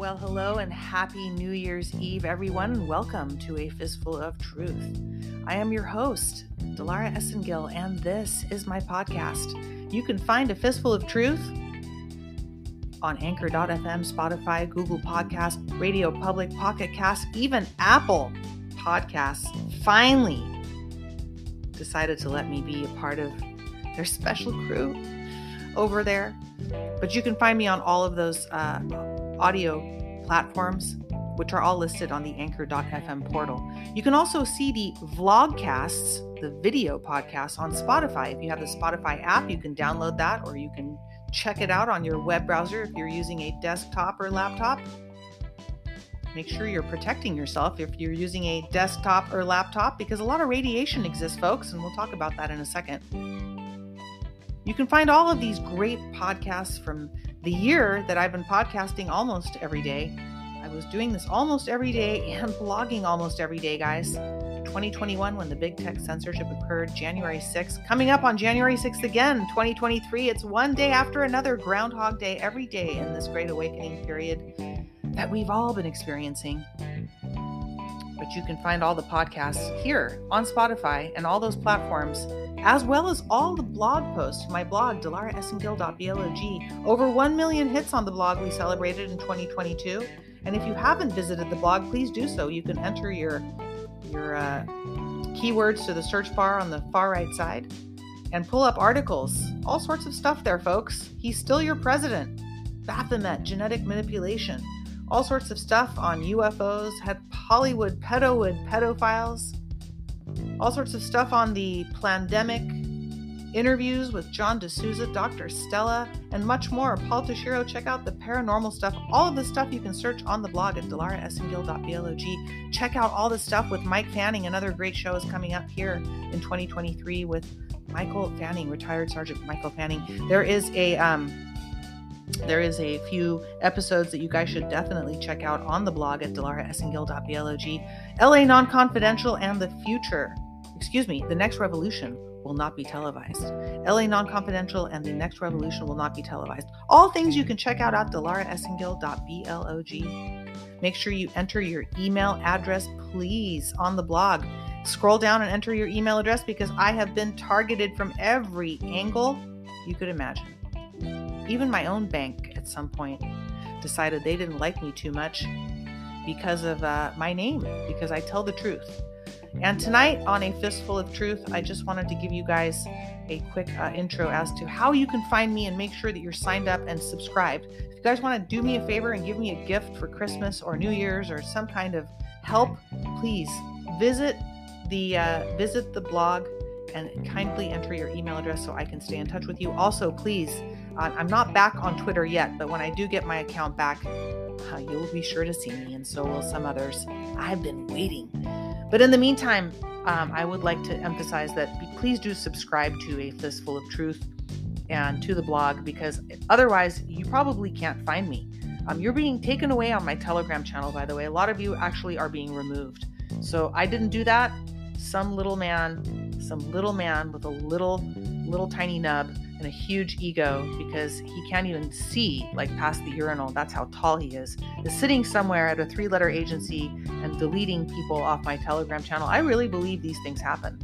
Well, hello and happy New Year's Eve, everyone, welcome to A Fistful of Truth. I am your host, Dilara Esengil, and this is my podcast. You can find A Fistful of Truth on Anchor.fm, Spotify, Google Podcast, Radio Public, Pocket Cast, even Apple Podcasts. Finally, decided to let me be a part of their special crew over there. But you can find me on all of those uh, audio platforms, which are all listed on the anchor.fm portal. You can also see the vlogcasts, the video podcasts on Spotify. If you have the Spotify app, you can download that or you can check it out on your web browser if you're using a desktop or laptop. Make sure you're protecting yourself if you're using a desktop or laptop because a lot of radiation exists, folks, and we'll talk about that in a second. You can find all of these great podcasts from the year that I've been podcasting almost every day. I was doing this almost every day and blogging almost every day, guys. 2021, when the big tech censorship occurred, January 6th. Coming up on January 6th again, 2023. It's one day after another, Groundhog Day, every day in this great awakening period that we've all been experiencing. But you can find all the podcasts here on Spotify and all those platforms as well as all the blog posts. My blog, dilaraesengil.blog. Over 1 million hits on the blog we celebrated in 2022. And if you haven't visited the blog, please do so. You can enter your, your uh, keywords to the search bar on the far right side and pull up articles. All sorts of stuff there, folks. He's still your president. Baphomet, genetic manipulation. All sorts of stuff on UFOs, had Hollywood pedowood pedophiles all sorts of stuff on the pandemic, interviews with John DeSouza, Dr. Stella, and much more. Paul Toshiro, check out the paranormal stuff. All of this stuff you can search on the blog at dilaraesengil.blog. Check out all the stuff with Mike Fanning. Another great show is coming up here in 2023 with Michael Fanning, retired Sergeant Michael Fanning. There is a um, there is a few episodes that you guys should definitely check out on the blog at dilaraesengil.blog. LA Non Confidential and the Future, excuse me, The Next Revolution will not be televised. LA Non Confidential and The Next Revolution will not be televised. All things you can check out at dilaraesengil.blog. Make sure you enter your email address, please, on the blog. Scroll down and enter your email address because I have been targeted from every angle you could imagine. Even my own bank at some point decided they didn't like me too much because of uh, my name, because I tell the truth. And tonight on A Fistful of Truth, I just wanted to give you guys a quick uh, intro as to how you can find me and make sure that you're signed up and subscribed. If you guys want to do me a favor and give me a gift for Christmas or New Year's or some kind of help, please visit the uh, visit the blog and kindly enter your email address so I can stay in touch with you. Also, please I'm not back on Twitter yet, but when I do get my account back, uh, you'll be sure to see me, and so will some others. I've been waiting. But in the meantime, um, I would like to emphasize that please do subscribe to A Fistful of Truth and to the blog because otherwise you probably can't find me. Um, you're being taken away on my Telegram channel, by the way. A lot of you actually are being removed. So I didn't do that. Some little man, some little man with a little, little tiny nub and a huge ego because he can't even see like past the urinal. That's how tall he is. Is sitting somewhere at a three letter agency and deleting people off my Telegram channel. I really believe these things happen.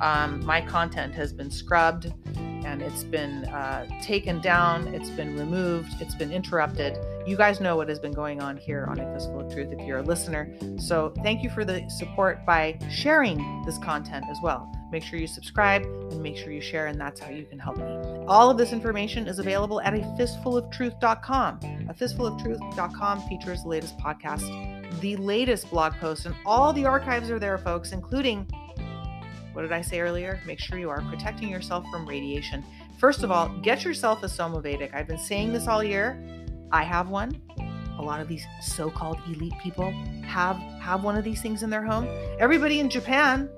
Um, my content has been scrubbed and it's been uh, taken down, it's been removed, it's been interrupted. You guys know what has been going on here on A of Truth if you're a listener. So thank you for the support by sharing this content as well. Make sure you subscribe and make sure you share, and that's how you can help me. All of this information is available at a fistfuloftruth.com. A fistfuloftruth.com features the latest podcast, the latest blog post, and all the archives are there, folks, including what did I say earlier? Make sure you are protecting yourself from radiation. First of all, get yourself a Somavedic. I've been saying this all year. I have one. A lot of these so-called elite people have have one of these things in their home. Everybody in Japan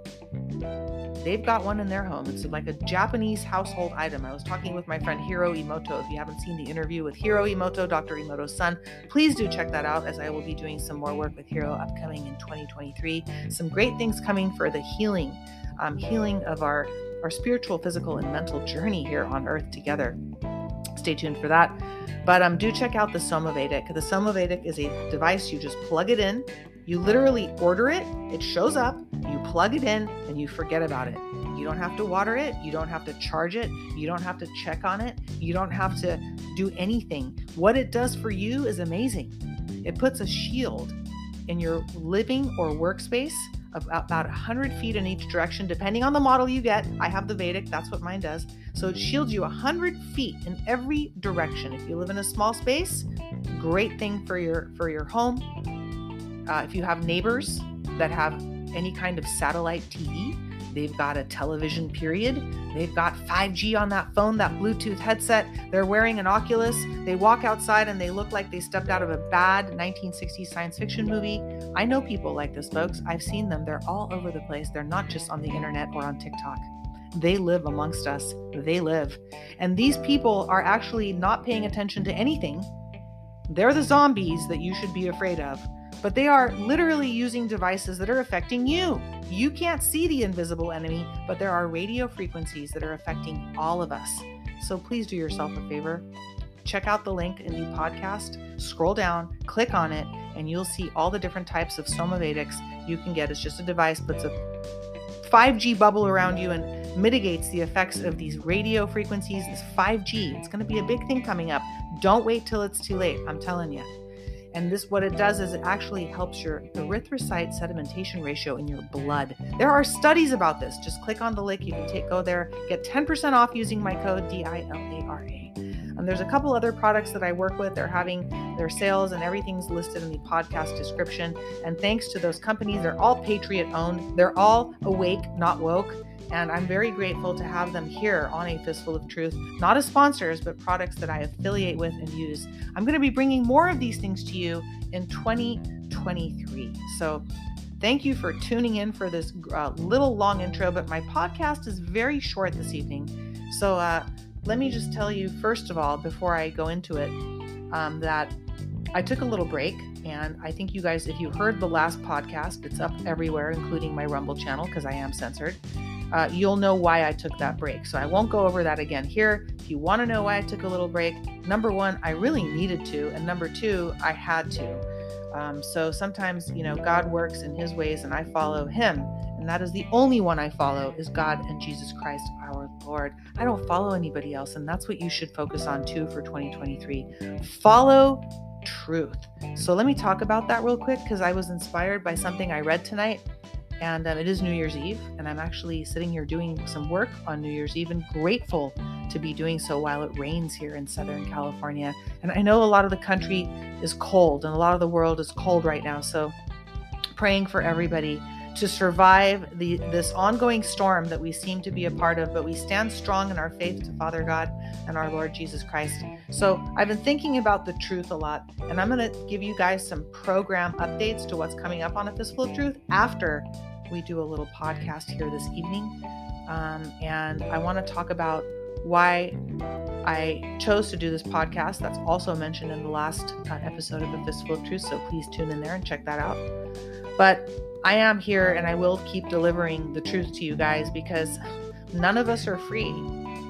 They've got one in their home. It's like a Japanese household item. I was talking with my friend Hiro Emoto. If you haven't seen the interview with Hiro Emoto, Dr. Emoto's son, please do check that out as I will be doing some more work with Hiro upcoming in 2023. Some great things coming for the healing, um, healing of our, our spiritual, physical, and mental journey here on earth together. stay tuned for that. But um, do check out the Somavedic. The Somavedic is a device you just plug it in. You literally order it, it shows up, you plug it in, and you forget about it. You don't have to water it, you don't have to charge it, you don't have to check on it, you don't have to do anything. What it does for you is amazing. It puts a shield in your living or workspace about 100 feet in each direction, depending on the model you get. I have the Vedic, that's what mine does. So it shields you 100 feet in every direction. If you live in a small space, great thing for your for your home. Uh, if you have neighbors that have any kind of satellite TV, they've got a television period, they've got 5G on that phone, that Bluetooth headset, they're wearing an Oculus, they walk outside and they look like they stepped out of a bad 1960s science fiction movie. I know people like this, folks. I've seen them. They're all over the place. They're not just on the internet or on TikTok. They live amongst us. They live. And these people are actually not paying attention to anything. They're the zombies that you should be afraid of but they are literally using devices that are affecting you. You can't see the invisible enemy, but there are radio frequencies that are affecting all of us. So please do yourself a favor. Check out the link in the podcast, scroll down, click on it, and you'll see all the different types of Somavedics you can get. It's just a device, puts a 5G bubble around you and mitigates the effects of these radio frequencies, this 5G. It's going to be a big thing coming up. Don't wait till it's too late. I'm telling you. And this, what it does is it actually helps your erythrocyte sedimentation ratio in your blood. There are studies about this. Just click on the link. You can take go there, get 10% off using my code D I L A R A. And there's a couple other products that I work with. They're having their sales and everything's listed in the podcast description. And thanks to those companies, they're all Patriot owned. They're all awake, not woke. And I'm very grateful to have them here on A Fistful of Truth, not as sponsors, but products that I affiliate with and use. I'm going to be bringing more of these things to you in 2023. So thank you for tuning in for this uh, little long intro, but my podcast is very short this evening. So uh, let me just tell you, first of all, before I go into it, um, that I took a little break. And I think you guys, if you heard the last podcast, it's up everywhere, including my Rumble channel, because I am censored uh, you'll know why I took that break. So I won't go over that again here. If you want to know why I took a little break, number one, I really needed to. And number two, I had to. Um, so sometimes, you know, God works in his ways and I follow him. And that is the only one I follow is God and Jesus Christ, our Lord. I don't follow anybody else. And that's what you should focus on too for 2023. Follow truth. So let me talk about that real quick because I was inspired by something I read tonight and um, it is New Year's Eve, and I'm actually sitting here doing some work on New Year's Eve and grateful to be doing so while it rains here in Southern California. And I know a lot of the country is cold and a lot of the world is cold right now. So, praying for everybody to survive the this ongoing storm that we seem to be a part of, but we stand strong in our faith to Father God and our Lord Jesus Christ. So I've been thinking about the truth a lot, and I'm going to give you guys some program updates to what's coming up on a Fistful of Truth after we do a little podcast here this evening. Um, and I want to talk about why I chose to do this podcast. That's also mentioned in the last uh, episode of A Fistful of Truth. So please tune in there and check that out. But I am here and I will keep delivering the truth to you guys because none of us are free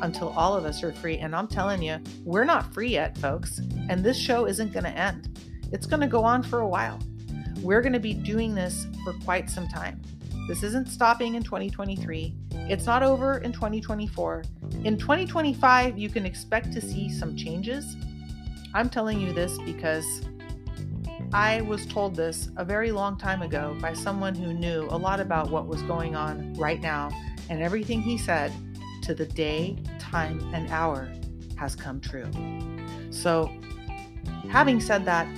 until all of us are free. And I'm telling you, we're not free yet, folks. And this show isn't going to end, it's going to go on for a while. We're going to be doing this for quite some time. This isn't stopping in 2023. It's not over in 2024. In 2025, you can expect to see some changes. I'm telling you this because I was told this a very long time ago by someone who knew a lot about what was going on right now, and everything he said to the day, time, and hour has come true. So, having said that,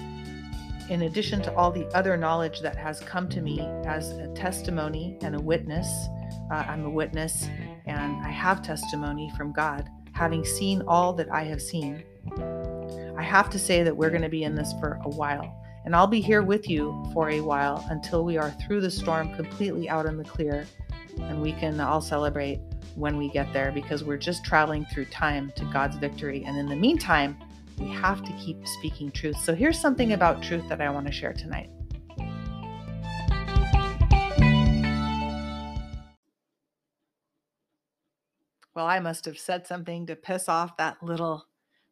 in addition to all the other knowledge that has come to me as a testimony and a witness, uh, I'm a witness and I have testimony from God, having seen all that I have seen. I have to say that we're going to be in this for a while. And I'll be here with you for a while until we are through the storm completely out in the clear. And we can all celebrate when we get there because we're just traveling through time to God's victory. And in the meantime, we have to keep speaking truth. So here's something about truth that I want to share tonight. Well, I must have said something to piss off that little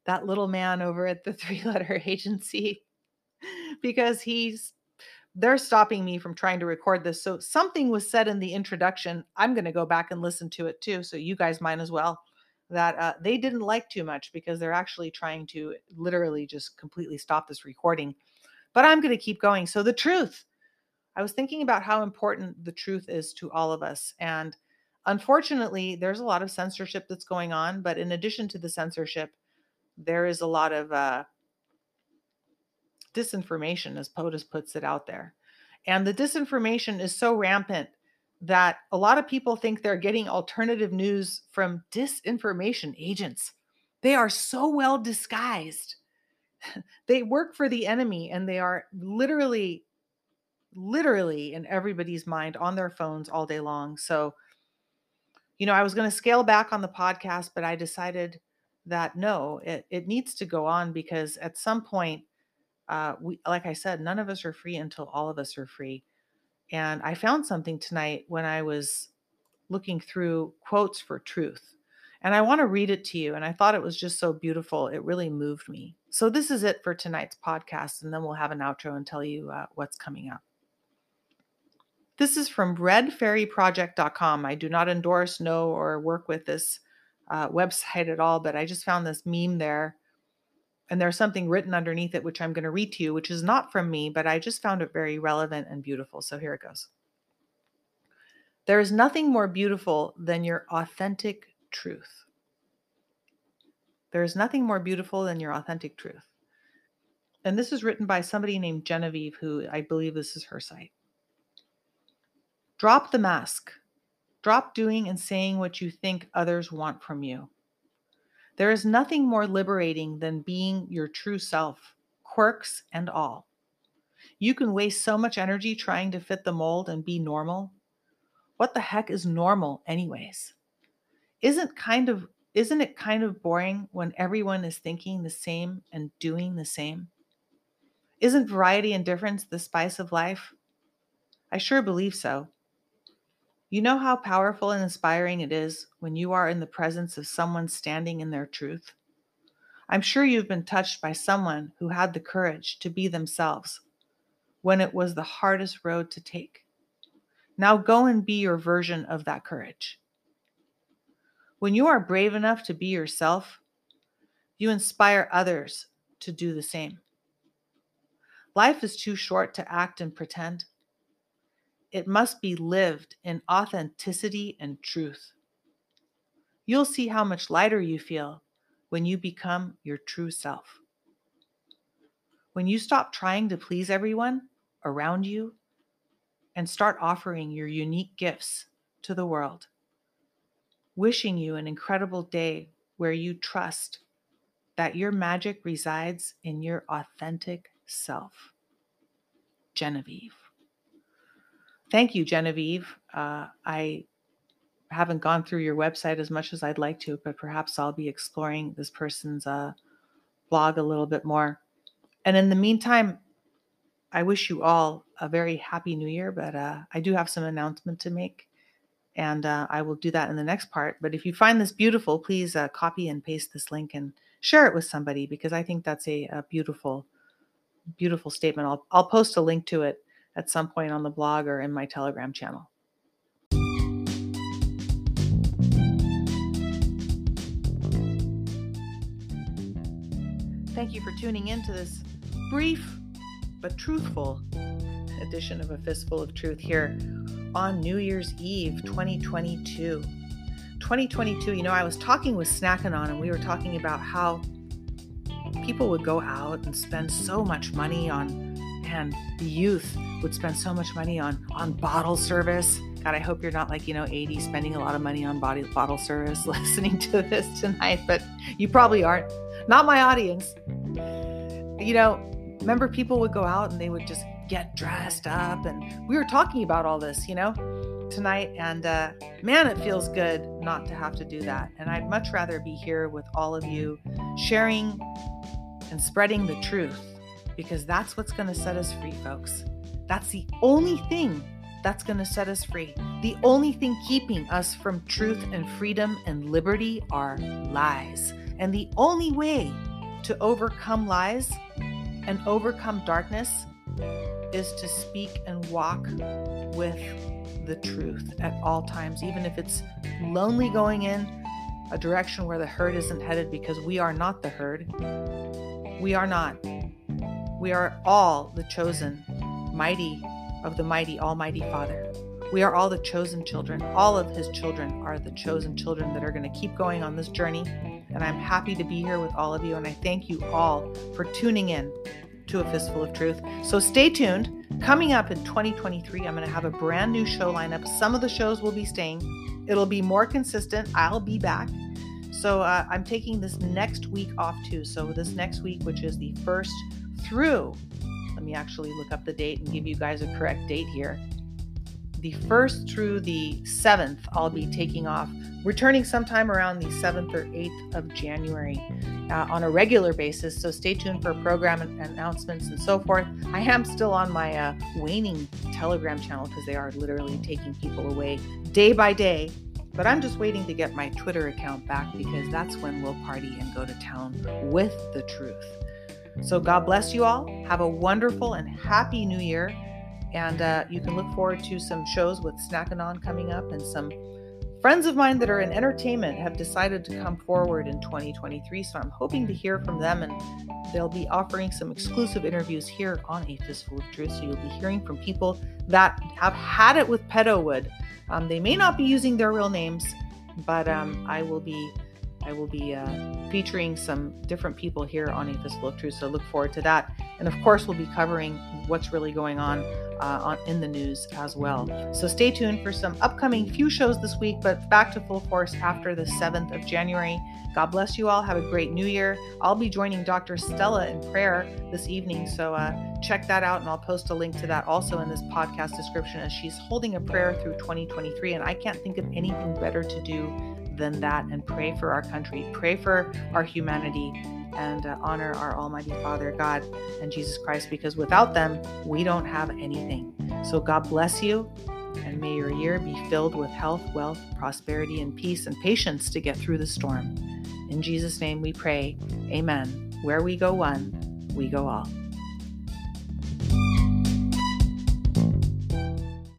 that little man over at the three letter agency because he's they're stopping me from trying to record this. So something was said in the introduction. I'm going to go back and listen to it too. So you guys might as well. That uh, they didn't like too much because they're actually trying to literally just completely stop this recording. But I'm going to keep going. So the truth. I was thinking about how important the truth is to all of us. And unfortunately, there's a lot of censorship that's going on. But in addition to the censorship, there is a lot of uh, disinformation, as POTUS puts it out there. And the disinformation is so rampant that a lot of people think they're getting alternative news from disinformation agents. They are so well disguised. they work for the enemy and they are literally, literally in everybody's mind on their phones all day long. So, you know, I was going to scale back on the podcast, but I decided that no, it, it needs to go on because at some point, uh, we like I said, none of us are free until all of us are free. And I found something tonight when I was looking through quotes for truth. And I want to read it to you. And I thought it was just so beautiful. It really moved me. So, this is it for tonight's podcast. And then we'll have an outro and tell you uh, what's coming up. This is from redfairyproject.com. I do not endorse, know, or work with this uh, website at all, but I just found this meme there and there's something written underneath it, which I'm going to read to you, which is not from me, but I just found it very relevant and beautiful. So here it goes. There is nothing more beautiful than your authentic truth. There is nothing more beautiful than your authentic truth. And this is written by somebody named Genevieve, who I believe this is her site. Drop the mask. Drop doing and saying what you think others want from you. There is nothing more liberating than being your true self, quirks and all. You can waste so much energy trying to fit the mold and be normal. What the heck is normal anyways? Isn't kind of isn't it kind of boring when everyone is thinking the same and doing the same? Isn't variety and difference the spice of life? I sure believe so. You know how powerful and inspiring it is when you are in the presence of someone standing in their truth? I'm sure you've been touched by someone who had the courage to be themselves when it was the hardest road to take. Now go and be your version of that courage. When you are brave enough to be yourself, you inspire others to do the same. Life is too short to act and pretend. It must be lived in authenticity and truth. You'll see how much lighter you feel when you become your true self. When you stop trying to please everyone around you and start offering your unique gifts to the world. Wishing you an incredible day where you trust that your magic resides in your authentic self. Genevieve. Thank you, Genevieve. Uh, I haven't gone through your website as much as I'd like to, but perhaps I'll be exploring this person's uh, blog a little bit more. And in the meantime, I wish you all a very happy new year, but uh, I do have some announcement to make, and uh, I will do that in the next part. But if you find this beautiful, please uh, copy and paste this link and share it with somebody because I think that's a, a beautiful, beautiful statement. I'll, I'll post a link to it at some point on the blog or in my Telegram channel. Thank you for tuning in to this brief but truthful edition of A Fistful of Truth here on New Year's Eve 2022. 2022, you know, I was talking with Snackanon and we were talking about how people would go out and spend so much money on and the youth would spend so much money on on bottle service. God, I hope you're not like, you know, 80 spending a lot of money on body bottle service listening to this tonight, but you probably aren't. Not my audience. You know, remember people would go out and they would just get dressed up and we were talking about all this, you know, tonight and uh man, it feels good not to have to do that. And I'd much rather be here with all of you sharing and spreading the truth because that's what's going to set us free, folks. That's the only thing that's going to set us free. The only thing keeping us from truth and freedom and liberty are lies. And the only way to overcome lies and overcome darkness is to speak and walk with the truth at all times, even if it's lonely going in a direction where the herd isn't headed, because we are not the herd. We are not. We are all the chosen, mighty of the mighty, almighty Father. We are all the chosen children. All of his children are the chosen children that are going to keep going on this journey. And I'm happy to be here with all of you. And I thank you all for tuning in to A Fistful of Truth. So stay tuned. Coming up in 2023, I'm going to have a brand new show lineup. Some of the shows will be staying, it'll be more consistent. I'll be back. So uh, I'm taking this next week off too. So this next week, which is the first through, let me actually look up the date and give you guys a correct date here the 1st through the 7th, I'll be taking off, returning sometime around the 7th or 8th of January uh, on a regular basis. So stay tuned for program announcements and so forth. I am still on my uh, waning Telegram channel because they are literally taking people away day by day. But I'm just waiting to get my Twitter account back because that's when we'll party and go to town with the truth. So God bless you all. Have a wonderful and happy new year. And uh, you can look forward to some shows with Snackanon coming up, and some friends of mine that are in entertainment have decided to come forward in 2023. So I'm hoping to hear from them, and they'll be offering some exclusive interviews here on A Fistful of Truth. So you'll be hearing from people that have had it with Pedowood. Um, they may not be using their real names, but um, I will be I will be uh, featuring some different people here on A of Truth, so look forward to that. And of course, we'll be covering what's really going on, uh, on in the news as well. So stay tuned for some upcoming few shows this week, but back to full force after the 7th of January. God bless you all. Have a great new year. I'll be joining Dr. Stella in prayer this evening, so uh, check that out, and I'll post a link to that also in this podcast description as she's holding a prayer through 2023. And I can't think of anything better to do than that and pray for our country, pray for our humanity, and uh, honor our Almighty Father, God, and Jesus Christ, because without them, we don't have anything. So, God bless you, and may your year be filled with health, wealth, prosperity, and peace and patience to get through the storm. In Jesus' name we pray. Amen. Where we go one, we go all.